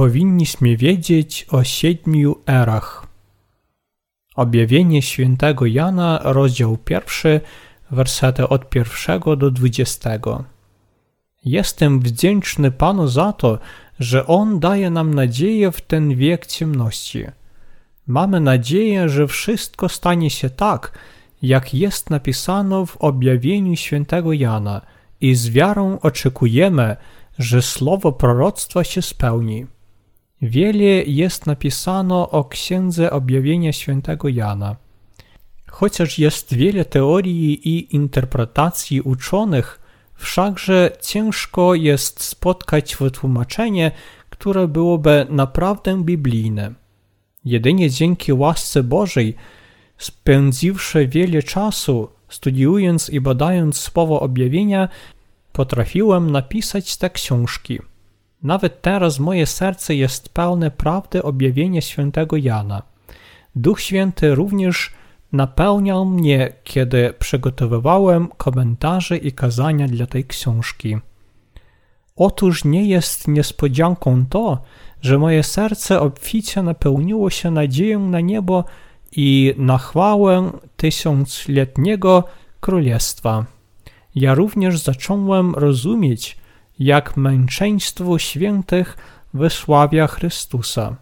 powinniśmy wiedzieć o siedmiu erach. Objawienie świętego Jana, rozdział pierwszy, wersety od pierwszego do dwudziestego. Jestem wdzięczny Panu za to, że On daje nam nadzieję w ten wiek ciemności. Mamy nadzieję, że wszystko stanie się tak, jak jest napisano w objawieniu świętego Jana i z wiarą oczekujemy, że słowo proroctwa się spełni. Wiele jest napisano o księdze objawienia świętego Jana. Chociaż jest wiele teorii i interpretacji uczonych, wszakże ciężko jest spotkać wytłumaczenie, które byłoby naprawdę biblijne. Jedynie dzięki łasce Bożej, spędziwszy wiele czasu studiując i badając słowo objawienia, potrafiłem napisać te książki. Nawet teraz moje serce jest pełne prawdy objawienia świętego Jana. Duch Święty również napełniał mnie, kiedy przygotowywałem komentarze i kazania dla tej książki. Otóż nie jest niespodzianką to, że moje serce obficie napełniło się nadzieją na niebo i na chwałę tysiącletniego królestwa. Ja również zacząłem rozumieć, jak męczeństwo świętych wysławia Chrystusa.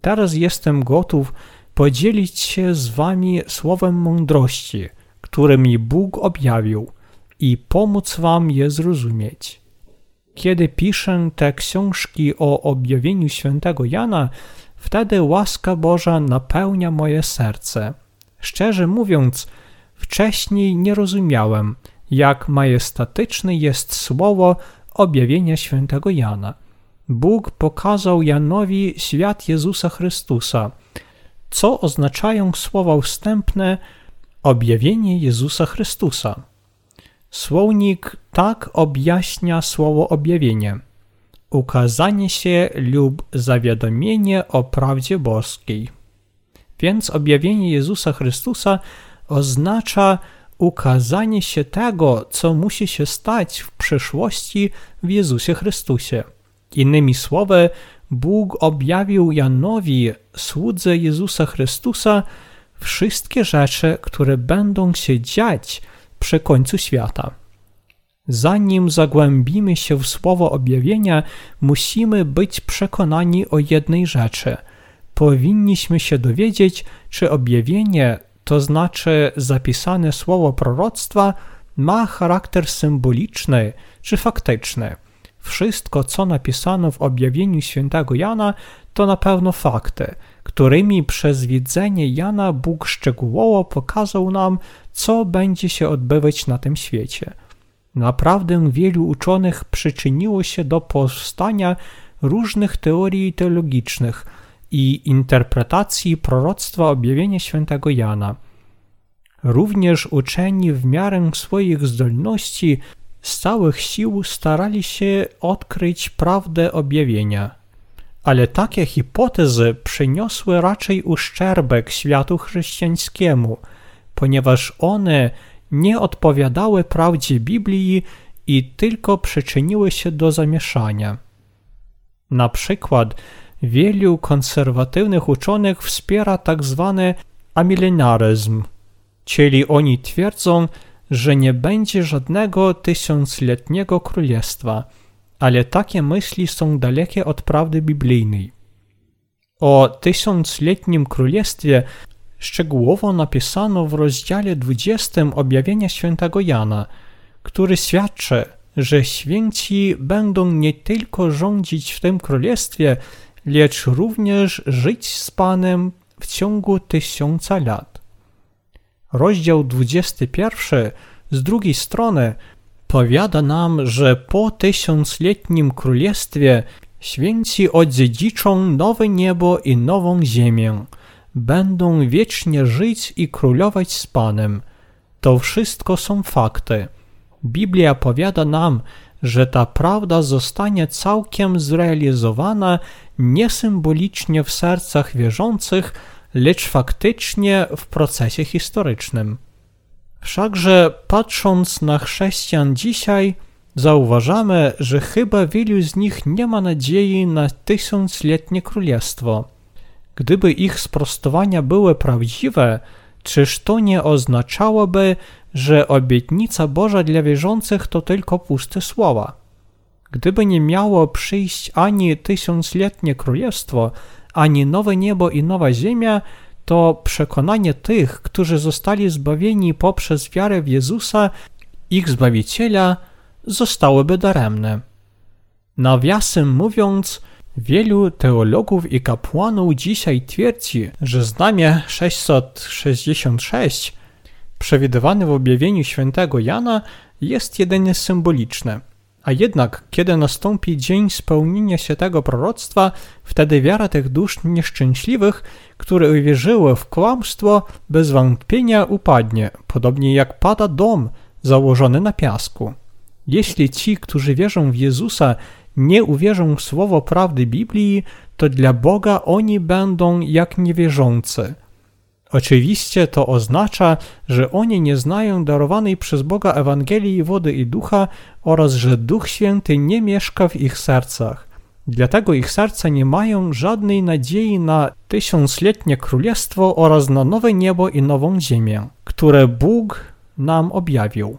Teraz jestem gotów podzielić się z wami słowem mądrości, które mi Bóg objawił i pomóc wam je zrozumieć. Kiedy piszę te książki o objawieniu świętego Jana, wtedy łaska Boża napełnia moje serce. Szczerze mówiąc, wcześniej nie rozumiałem, jak majestatyczne jest słowo objawienia świętego Jana. Bóg pokazał Janowi świat Jezusa Chrystusa, co oznaczają słowa wstępne objawienie Jezusa Chrystusa. Słownik tak objaśnia słowo objawienie. Ukazanie się lub zawiadomienie o prawdzie boskiej. Więc objawienie Jezusa Chrystusa oznacza ukazanie się tego, co musi się stać w przyszłości w Jezusie Chrystusie. Innymi słowy, Bóg objawił Janowi, słudze Jezusa Chrystusa, wszystkie rzeczy, które będą się dziać przy końcu świata. Zanim zagłębimy się w słowo objawienia, musimy być przekonani o jednej rzeczy. Powinniśmy się dowiedzieć, czy objawienie to znaczy zapisane słowo proroctwa, ma charakter symboliczny czy faktyczny. Wszystko, co napisano w objawieniu świętego Jana, to na pewno fakty, którymi przez widzenie Jana Bóg szczegółowo pokazał nam, co będzie się odbywać na tym świecie. Naprawdę wielu uczonych przyczyniło się do powstania różnych teorii teologicznych – i interpretacji proroctwa objawienia świętego Jana. Również uczeni w miarę swoich zdolności z całych sił starali się odkryć prawdę objawienia. Ale takie hipotezy przyniosły raczej uszczerbek światu chrześcijańskiemu, ponieważ one nie odpowiadały prawdzie Biblii i tylko przyczyniły się do zamieszania. Na przykład wielu konserwatywnych uczonych wspiera. Tak amilenaryzm, czyli oni twierdzą, że nie będzie żadnego tysiącletniego królestwa, ale takie myśli są dalekie od prawdy biblijnej. O tysiącletnim królestwie szczegółowo napisano w rozdziale 20 objawienia świętego Jana, który świadczy, że święci będą nie tylko rządzić w tym królestwie, lecz również żyć z Panem w ciągu tysiąca lat. Rozdział 21 z drugiej strony powiada nam, że po tysiącletnim królestwie święci odziedziczą nowe niebo i nową ziemię, będą wiecznie żyć i królować z Panem. To wszystko są fakty. Biblia powiada nam, że ta prawda zostanie całkiem zrealizowana nie symbolicznie w sercach wierzących, lecz faktycznie w procesie historycznym. Wszakże patrząc na chrześcijan dzisiaj, zauważamy, że chyba wielu z nich nie ma nadziei na tysiącletnie królestwo. Gdyby ich sprostowania były prawdziwe, czyż to nie oznaczałoby, że obietnica Boża dla wierzących to tylko puste słowa? Gdyby nie miało przyjść ani tysiącletnie królestwo, ani nowe niebo i nowa ziemia, to przekonanie tych, którzy zostali zbawieni poprzez wiarę w Jezusa, ich Zbawiciela, zostałoby daremne. Nawiasem mówiąc, wielu teologów i kapłanów dzisiaj twierdzi, że znamie 666 przewidywane w objawieniu świętego Jana jest jedynie symboliczne. A jednak, kiedy nastąpi dzień spełnienia się tego proroctwa, wtedy wiara tych dusz nieszczęśliwych, które uwierzyły w kłamstwo, bez wątpienia upadnie, podobnie jak pada dom założony na piasku. Jeśli ci, którzy wierzą w Jezusa, nie uwierzą w słowo prawdy Biblii, to dla Boga oni będą jak niewierzący. Oczywiście to oznacza, że oni nie znają darowanej przez Boga Ewangelii wody i ducha oraz że Duch Święty nie mieszka w ich sercach. Dlatego ich serca nie mają żadnej nadziei na tysiącletnie królestwo oraz na nowe niebo i nową ziemię, które Bóg nam objawił.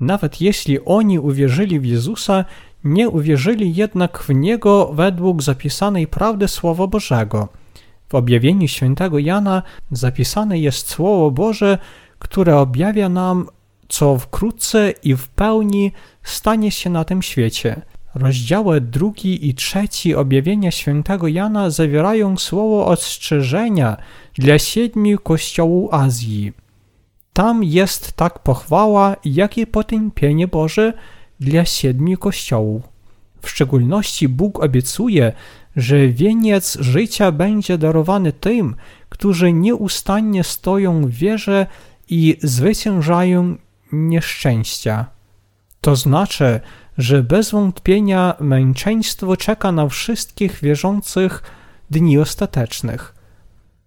Nawet jeśli oni uwierzyli w Jezusa, nie uwierzyli jednak w Niego według zapisanej prawdy Słowa Bożego. W objawieniu świętego Jana zapisane jest Słowo Boże, które objawia nam, co wkrótce i w pełni stanie się na tym świecie. Rozdziały drugi i trzeci objawienia świętego Jana zawierają słowo ostrzeżenia dla siedmiu kościołów Azji. Tam jest tak pochwała, jak i potępienie Boże dla siedmiu kościołów. W szczególności Bóg obiecuje, że wieniec życia będzie darowany tym, którzy nieustannie stoją w wierze i zwyciężają nieszczęścia. To znaczy, że bez wątpienia męczeństwo czeka na wszystkich wierzących dni ostatecznych.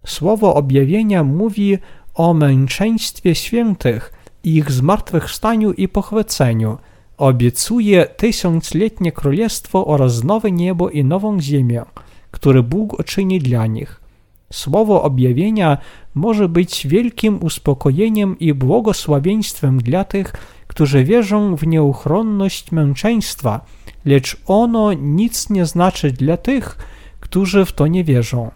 Słowo objawienia mówi o męczeństwie świętych, ich zmartwychwstaniu i pochwyceniu. Obiecuje tysiącletnie królestwo oraz nowe niebo i nową ziemię, które Bóg uczyni dla nich. Słowo objawienia może być wielkim uspokojeniem i błogosławieństwem dla tych, którzy wierzą w nieuchronność męczeństwa, lecz ono nic nie znaczy dla tych, którzy w to nie wierzą.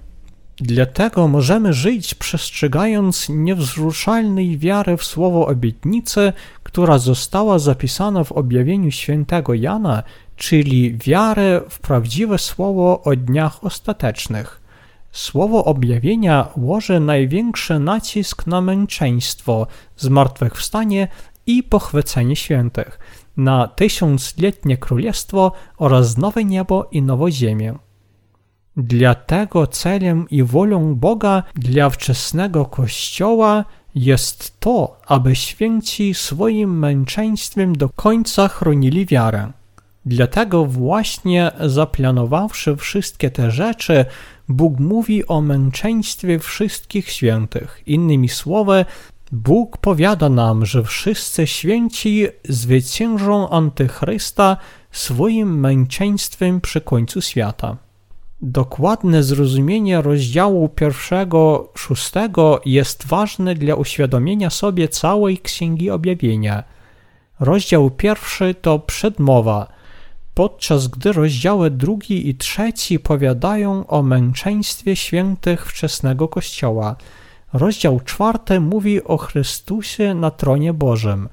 Dlatego możemy żyć przestrzegając niewzruszalnej wiary w słowo obietnicy, która została zapisana w objawieniu świętego Jana, czyli wiarę w prawdziwe słowo o dniach ostatecznych. Słowo objawienia łoży największy nacisk na męczeństwo, zmartwychwstanie i pochwycenie świętych, na tysiącletnie królestwo oraz nowe niebo i nową ziemię. Dlatego celem i wolą Boga dla wczesnego Kościoła jest to, aby święci swoim męczeństwem do końca chronili wiarę. Dlatego właśnie zaplanowawszy wszystkie te rzeczy, Bóg mówi o męczeństwie wszystkich świętych. Innymi słowy, Bóg powiada nam, że wszyscy święci zwyciężą Antychrysta swoim męczeństwem przy końcu świata. Dokładne zrozumienie rozdziału pierwszego, szóstego jest ważne dla uświadomienia sobie całej Księgi Objawienia. Rozdział pierwszy to przedmowa, podczas gdy rozdziały drugi i trzeci powiadają o męczeństwie świętych wczesnego Kościoła. Rozdział czwarty mówi o Chrystusie na tronie Bożym.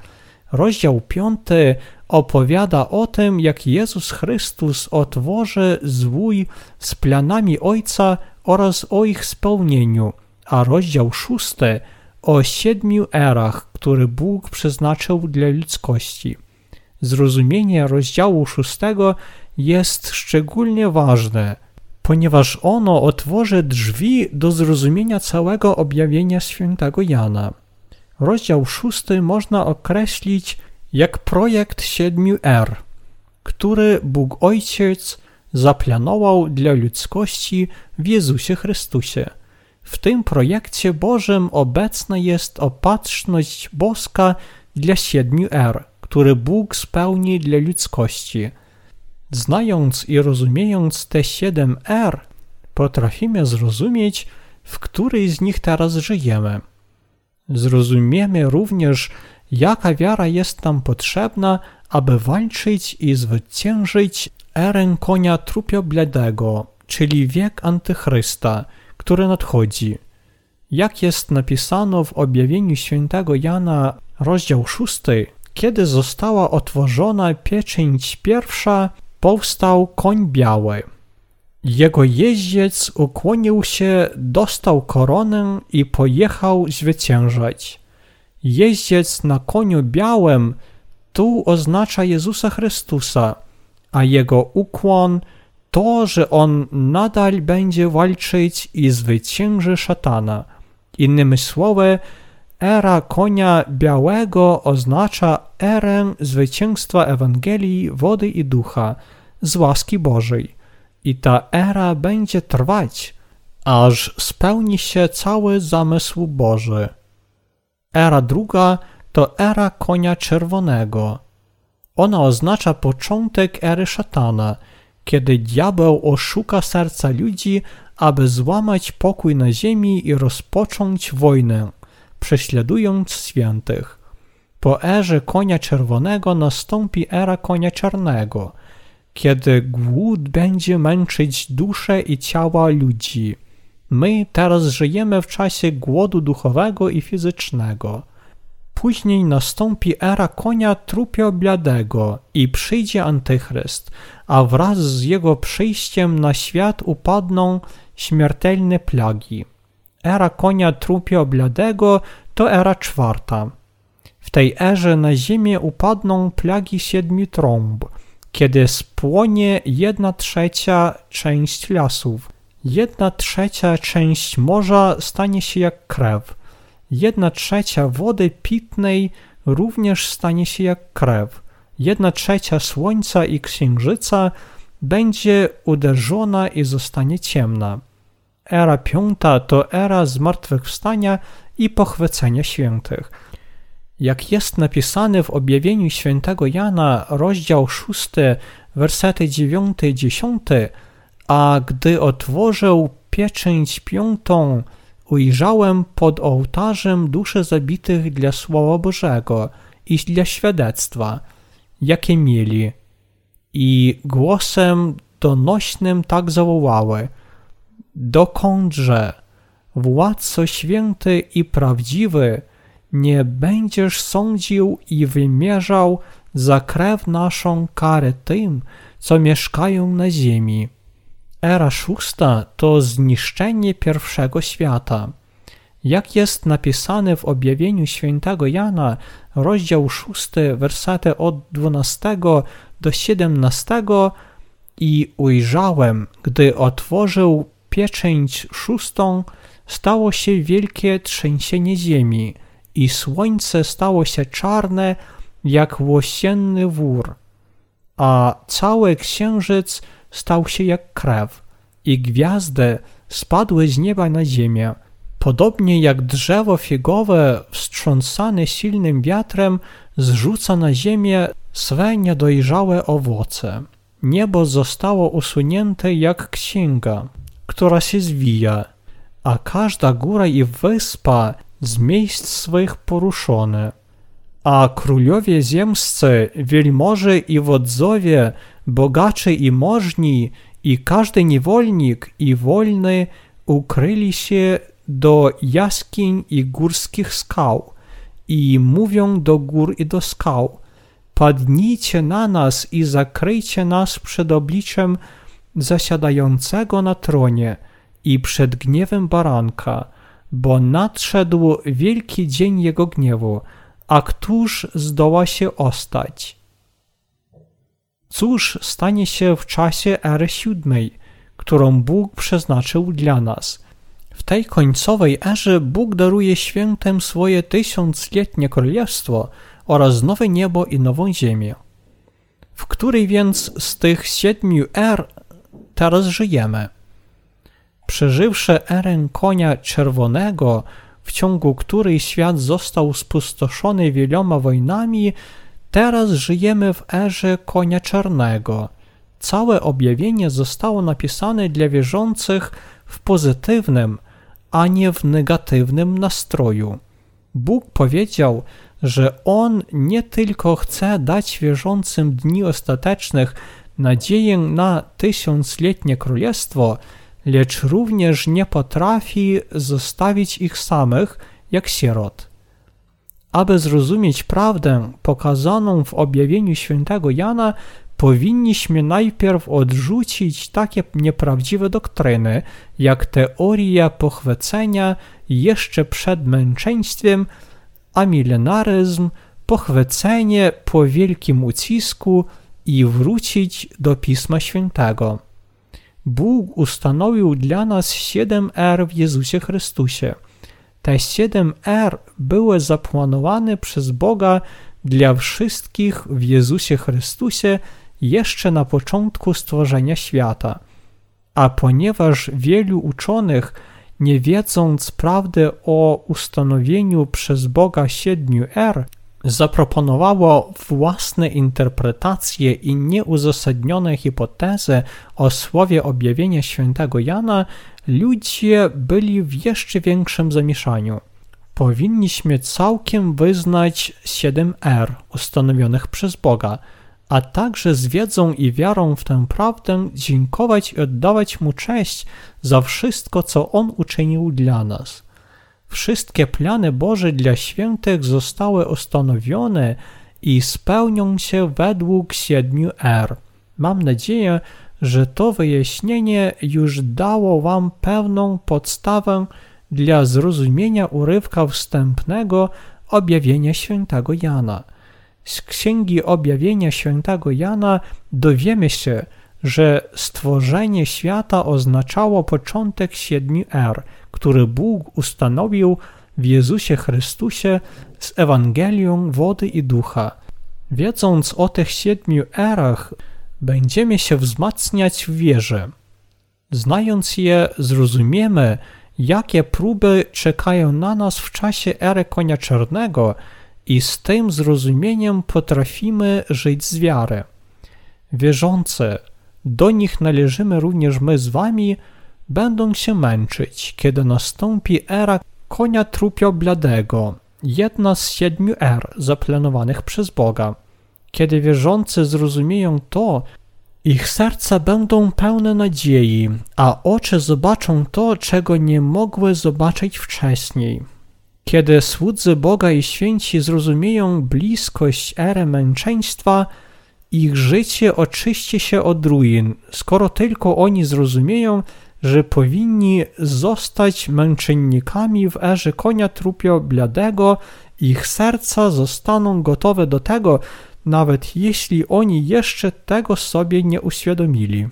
Rozdział piąty opowiada o tym, jak Jezus Chrystus otworzy zwój z planami Ojca oraz o ich spełnieniu, a rozdział szósty o siedmiu erach, które Bóg przeznaczył dla ludzkości. Zrozumienie rozdziału szóstego jest szczególnie ważne, ponieważ ono otworzy drzwi do zrozumienia całego objawienia świętego Jana. Rozdział szósty można określić jak projekt siedmiu R, który Bóg Ojciec zaplanował dla ludzkości w Jezusie Chrystusie. W tym projekcie Bożym obecna jest opatrzność boska dla siedmiu R, który Bóg spełni dla ludzkości. Znając i rozumiejąc te siedem R, potrafimy zrozumieć, w której z nich teraz żyjemy. Zrozumiemy również, jaka wiara jest nam potrzebna, aby walczyć i zwyciężyć erę konia trupiobladego, czyli wiek Antychrysta, który nadchodzi. Jak jest napisano w objawieniu świętego Jana, rozdział 6, kiedy została otworzona pieczęć pierwsza, powstał koń biały. Jego jeździec ukłonił się, dostał koronę i pojechał zwyciężać. Jeździec na koniu białym tu oznacza Jezusa Chrystusa, a jego ukłon to, że on nadal będzie walczyć i zwycięży szatana. Innymi słowy, era konia białego oznacza erę zwycięstwa Ewangelii, wody i ducha z łaski Bożej. I ta era będzie trwać, aż spełni się cały zamysł Boży. Era druga to era konia czerwonego. Ona oznacza początek ery szatana, kiedy diabeł oszuka serca ludzi, aby złamać pokój na ziemi i rozpocząć wojnę, prześladując świętych. Po erze konia czerwonego nastąpi era konia czarnego, kiedy głód będzie męczyć dusze i ciała ludzi. My teraz żyjemy w czasie głodu duchowego i fizycznego. Później nastąpi era konia trupio-bladego i przyjdzie Antychryst, a wraz z jego przyjściem na świat upadną śmiertelne plagi. Era konia trupio-bladego to era czwarta. W tej erze na ziemię upadną plagi siedmiu trąb, kiedy spłonie jedna trzecia część lasów. Jedna trzecia część morza stanie się jak krew. Jedna trzecia wody pitnej również stanie się jak krew. Jedna trzecia słońca i księżyca będzie uderzona i zostanie ciemna. Era piąta to era zmartwychwstania i pochwycenia świętych. Jak jest napisane w objawieniu świętego Jana, rozdział 6, wersety 9 i 10, a gdy otworzył pieczęć piątą, ujrzałem pod ołtarzem dusze zabitych dla Słowa Bożego i dla świadectwa, jakie mieli. I głosem donośnym tak zawołały: Dokądże, władco święty i prawdziwy, nie będziesz sądził i wymierzał za krew naszą karę tym, co mieszkają na ziemi. Era szósta to zniszczenie pierwszego świata. Jak jest napisane w objawieniu świętego Jana, rozdział 6, wersety od 12 do 17 i ujrzałem, gdy otworzył pieczęć szóstą, stało się wielkie trzęsienie ziemi i słońce stało się czarne jak łosienny wór, a cały księżyc stał się jak krew i gwiazdy spadły z nieba na ziemię, podobnie jak drzewo figowe wstrząsane silnym wiatrem zrzuca na ziemię swe niedojrzałe owoce. Niebo zostało usunięte jak księga, która się zwija, a każda góra i wyspa z miejsc swych poruszone. A królowie ziemscy, wielmoży i wodzowie, bogacze i możni, i każdy niewolnik i wolny ukryli się do jaskiń i górskich skał i mówią do gór i do skał padnijcie na nas i zakryjcie nas przed obliczem zasiadającego na tronie i przed gniewem baranka, bo nadszedł wielki dzień jego gniewu, a któż zdoła się ostać? Cóż stanie się w czasie ery siódmej, którą Bóg przeznaczył dla nas? W tej końcowej erze Bóg daruje świętem swoje tysiącletnie królestwo oraz nowe niebo i nową ziemię. W której więc z tych siedmiu er teraz żyjemy? Przeżywszy erę konia czerwonego, w ciągu której świat został spustoszony wieloma wojnami, Teraz żyjemy w erze konia czarnego. Całe objawienie zostało napisane dla wierzących w pozytywnym, a nie w negatywnym nastroju. Bóg powiedział, że On nie tylko chce dać wierzącym dni ostatecznych nadzieję na tysiącletnie królestwo, lecz również nie potrafi zostawić ich samych jak sierot. Aby zrozumieć prawdę pokazaną w objawieniu świętego Jana, powinniśmy najpierw odrzucić takie nieprawdziwe doktryny, jak teoria pochwycenia jeszcze przed męczeństwem, a milenaryzm, pochwycenie po wielkim ucisku i wrócić do Pisma Świętego. Bóg ustanowił dla nas siedem er w Jezusie Chrystusie. Te siedem er były zaplanowane przez Boga dla wszystkich w Jezusie Chrystusie jeszcze na początku stworzenia świata. A ponieważ wielu uczonych, nie wiedząc prawdy o ustanowieniu przez Boga siedmiu er, zaproponowało własne interpretacje i nieuzasadnione hipotezy o słowie objawienia świętego Jana, ludzie byli w jeszcze większym zamieszaniu. Powinniśmy całkiem wyznać siedem R ustanowionych przez Boga, a także z wiedzą i wiarą w tę prawdę dziękować i oddawać Mu cześć za wszystko, co On uczynił dla nas. Wszystkie plany Boże dla świętych zostały ustanowione i spełnią się według siedmiu R. Mam nadzieję, że to wyjaśnienie już dało Wam pewną podstawę dla zrozumienia urywka wstępnego objawienia świętego Jana. Z Księgi Objawienia świętego Jana dowiemy się, że stworzenie świata oznaczało początek siedmiu er, który Bóg ustanowił w Jezusie Chrystusie z Ewangelią wody i ducha. Wiedząc o tych siedmiu erach, będziemy się wzmacniać w wierze. Znając je, zrozumiemy, jakie próby czekają na nas w czasie ery konia czarnego i z tym zrozumieniem potrafimy żyć z wiary. Wierzący, do nich należymy również my z wami, będą się męczyć, kiedy nastąpi era konia trupio bladego, jedna z siedmiu er zaplanowanych przez Boga. Kiedy wierzący zrozumieją to, ich serca będą pełne nadziei, a oczy zobaczą to, czego nie mogły zobaczyć wcześniej. Kiedy słudzy Boga i święci zrozumieją bliskość ery męczeństwa, ich życie oczyści się od ruin, skoro tylko oni zrozumieją, że powinni zostać męczennikami w erze konia trupio bladego, ich serca zostaną gotowe do tego, nawet jeśli oni jeszcze tego sobie nie uświadomili.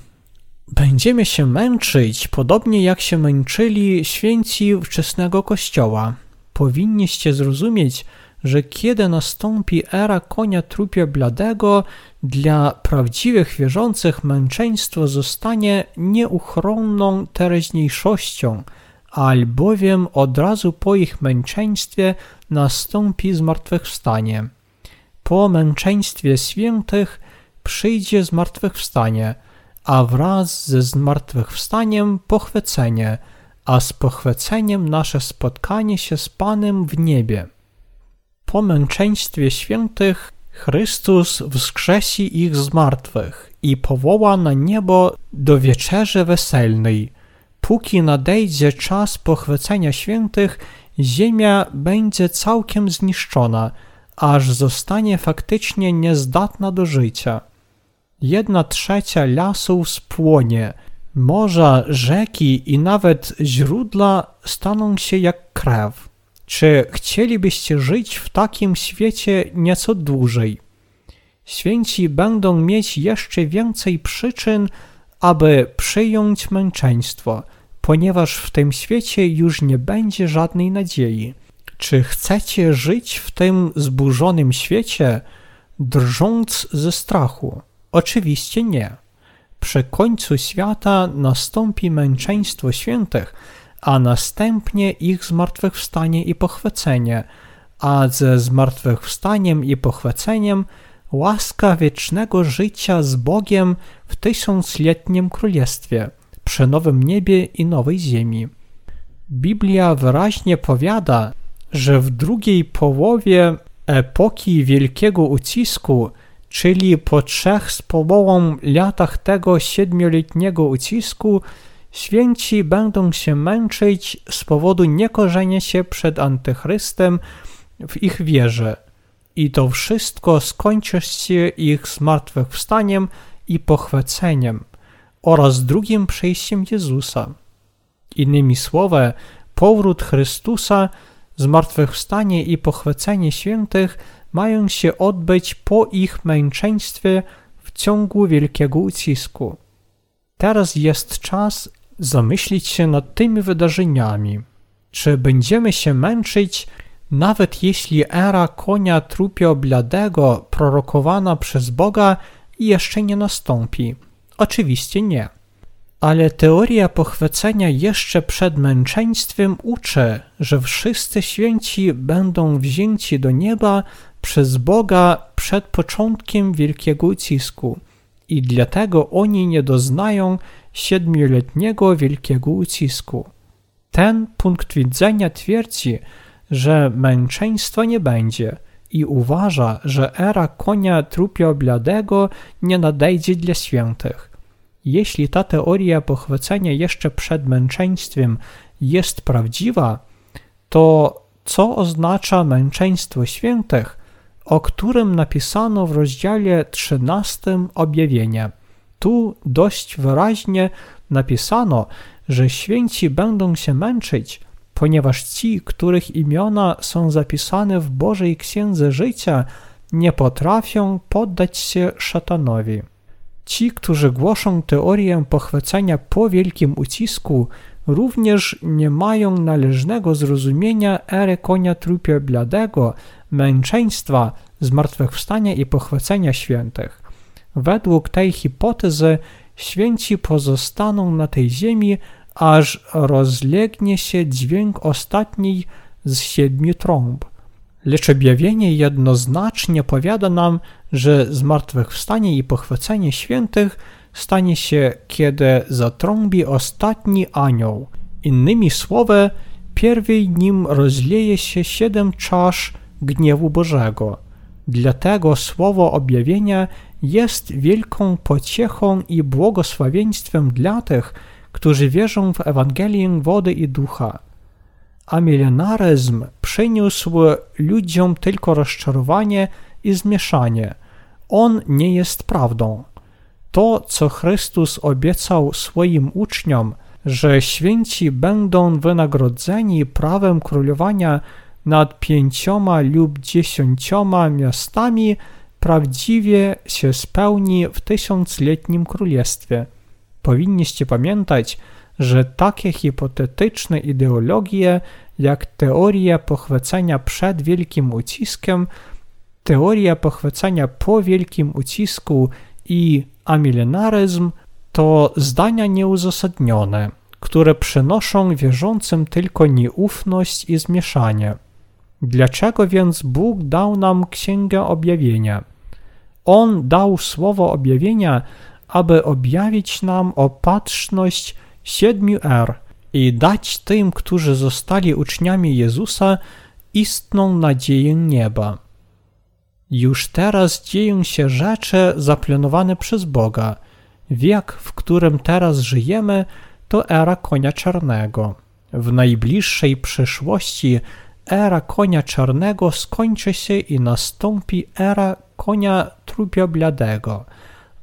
Będziemy się męczyć, podobnie jak się męczyli święci wczesnego Kościoła. Powinniście zrozumieć, że kiedy nastąpi era konia trupia bladego, dla prawdziwych wierzących męczeństwo zostanie nieuchronną teraźniejszością, albowiem od razu po ich męczeństwie nastąpi zmartwychwstanie. Po męczeństwie świętych przyjdzie zmartwychwstanie, a wraz ze zmartwychwstaniem pochwycenie, a z pochwyceniem nasze spotkanie się z Panem w niebie. Po męczeństwie świętych Chrystus wskrzesi ich z martwych i powoła na niebo do wieczerzy weselnej. Póki nadejdzie czas pochwycenia świętych, ziemia będzie całkiem zniszczona, aż zostanie faktycznie niezdatna do życia. Jedna trzecia lasów spłonie, morza, rzeki i nawet źródła staną się jak krew. Czy chcielibyście żyć w takim świecie nieco dłużej? Święci będą mieć jeszcze więcej przyczyn, aby przyjąć męczeństwo, ponieważ w tym świecie już nie będzie żadnej nadziei. Czy chcecie żyć w tym zburzonym świecie, drżąc ze strachu? Oczywiście nie. Przy końcu świata nastąpi męczeństwo świętych, a następnie ich zmartwychwstanie i pochwycenie, a ze zmartwychwstaniem i pochwyceniem łaska wiecznego życia z Bogiem w tysiącletnim królestwie, przy nowym niebie i nowej ziemi. Biblia wyraźnie powiada, że w drugiej połowie epoki wielkiego ucisku, czyli po trzech z połową latach tego siedmioletniego ucisku, święci będą się męczyć z powodu niekorzenia się przed Antychrystem w ich wierze. I to wszystko skończy się ich zmartwychwstaniem i pochwyceniem oraz drugim przyjściem Jezusa. Innymi słowy, powrót Chrystusa, zmartwychwstanie i pochwycenie świętych mają się odbyć po ich męczeństwie w ciągu wielkiego ucisku. Teraz jest czas zamyślić się nad tymi wydarzeniami. Czy będziemy się męczyć, nawet jeśli era konia trupio bladego prorokowana przez Boga jeszcze nie nastąpi? Oczywiście nie. Ale teoria pochwycenia jeszcze przed męczeństwem uczy, że wszyscy święci będą wzięci do nieba przez Boga przed początkiem wielkiego ucisku i dlatego oni nie doznają siedmioletniego wielkiego ucisku. Ten punkt widzenia twierdzi, że męczeństwa nie będzie i uważa, że era konia trupio bladego nie nadejdzie dla świętych. Jeśli ta teoria pochwycenia jeszcze przed męczeństwem jest prawdziwa, to co oznacza męczeństwo świętych, o którym napisano w rozdziale 13 objawienia? Tu dość wyraźnie napisano, że święci będą się męczyć, ponieważ ci, których imiona są zapisane w Bożej Księdze Życia, nie potrafią poddać się szatanowi. Ci, którzy głoszą teorię pochwycenia po wielkim ucisku, również nie mają należnego zrozumienia ery konia trupia bladego, męczeństwa, zmartwychwstania i pochwycenia świętych. Według tej hipotezy święci pozostaną na tej ziemi, aż rozlegnie się dźwięk ostatniej z siedmiu trąb. Lecz objawienie jednoznacznie powiada nam, że zmartwychwstanie i pochwycenie świętych stanie się, kiedy zatrąbi ostatni anioł. Innymi słowy, pierwej nim rozleje się siedem czasz gniewu Bożego. Dlatego słowo objawienia jest wielką pociechą i błogosławieństwem dla tych, którzy wierzą w Ewangelię wody i ducha. A milenaryzm przyniósł ludziom tylko rozczarowanie i zmieszanie. On nie jest prawdą. To, co Chrystus obiecał swoim uczniom, że święci będą wynagrodzeni prawem królowania nad pięcioma lub dziesięcioma miastami, prawdziwie się spełni w tysiącletnim królestwie. Powinniście pamiętać, że takie hipotetyczne ideologie jak teoria pochwycenia przed wielkim uciskiem, teoria pochwycenia po wielkim ucisku i amilenaryzm to zdania nieuzasadnione, które przynoszą wierzącym tylko nieufność i zmieszanie. Dlaczego więc Bóg dał nam Księgę Objawienia? On dał słowo objawienia, aby objawić nam opatrzność siedmiu er i dać tym, którzy zostali uczniami Jezusa, istną nadzieję nieba. Już teraz dzieją się rzeczy zaplanowane przez Boga. Wiek, w którym teraz żyjemy, to era konia czarnego. W najbliższej przyszłości era konia czarnego skończy się i nastąpi era konia trupio bladego,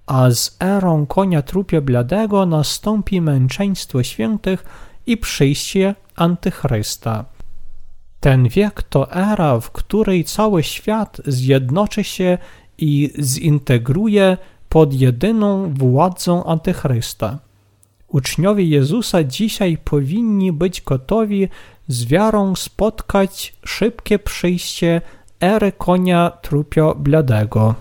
a z erą konia trupio bladego nastąpi męczeństwo świętych i przyjście Antychrysta. Ten wiek to era, w której cały świat zjednoczy się i zintegruje pod jedyną władzą Antychrysta. Uczniowie Jezusa dzisiaj powinni być gotowi z wiarą spotkać szybkie przyjście ery konia trupio bladego.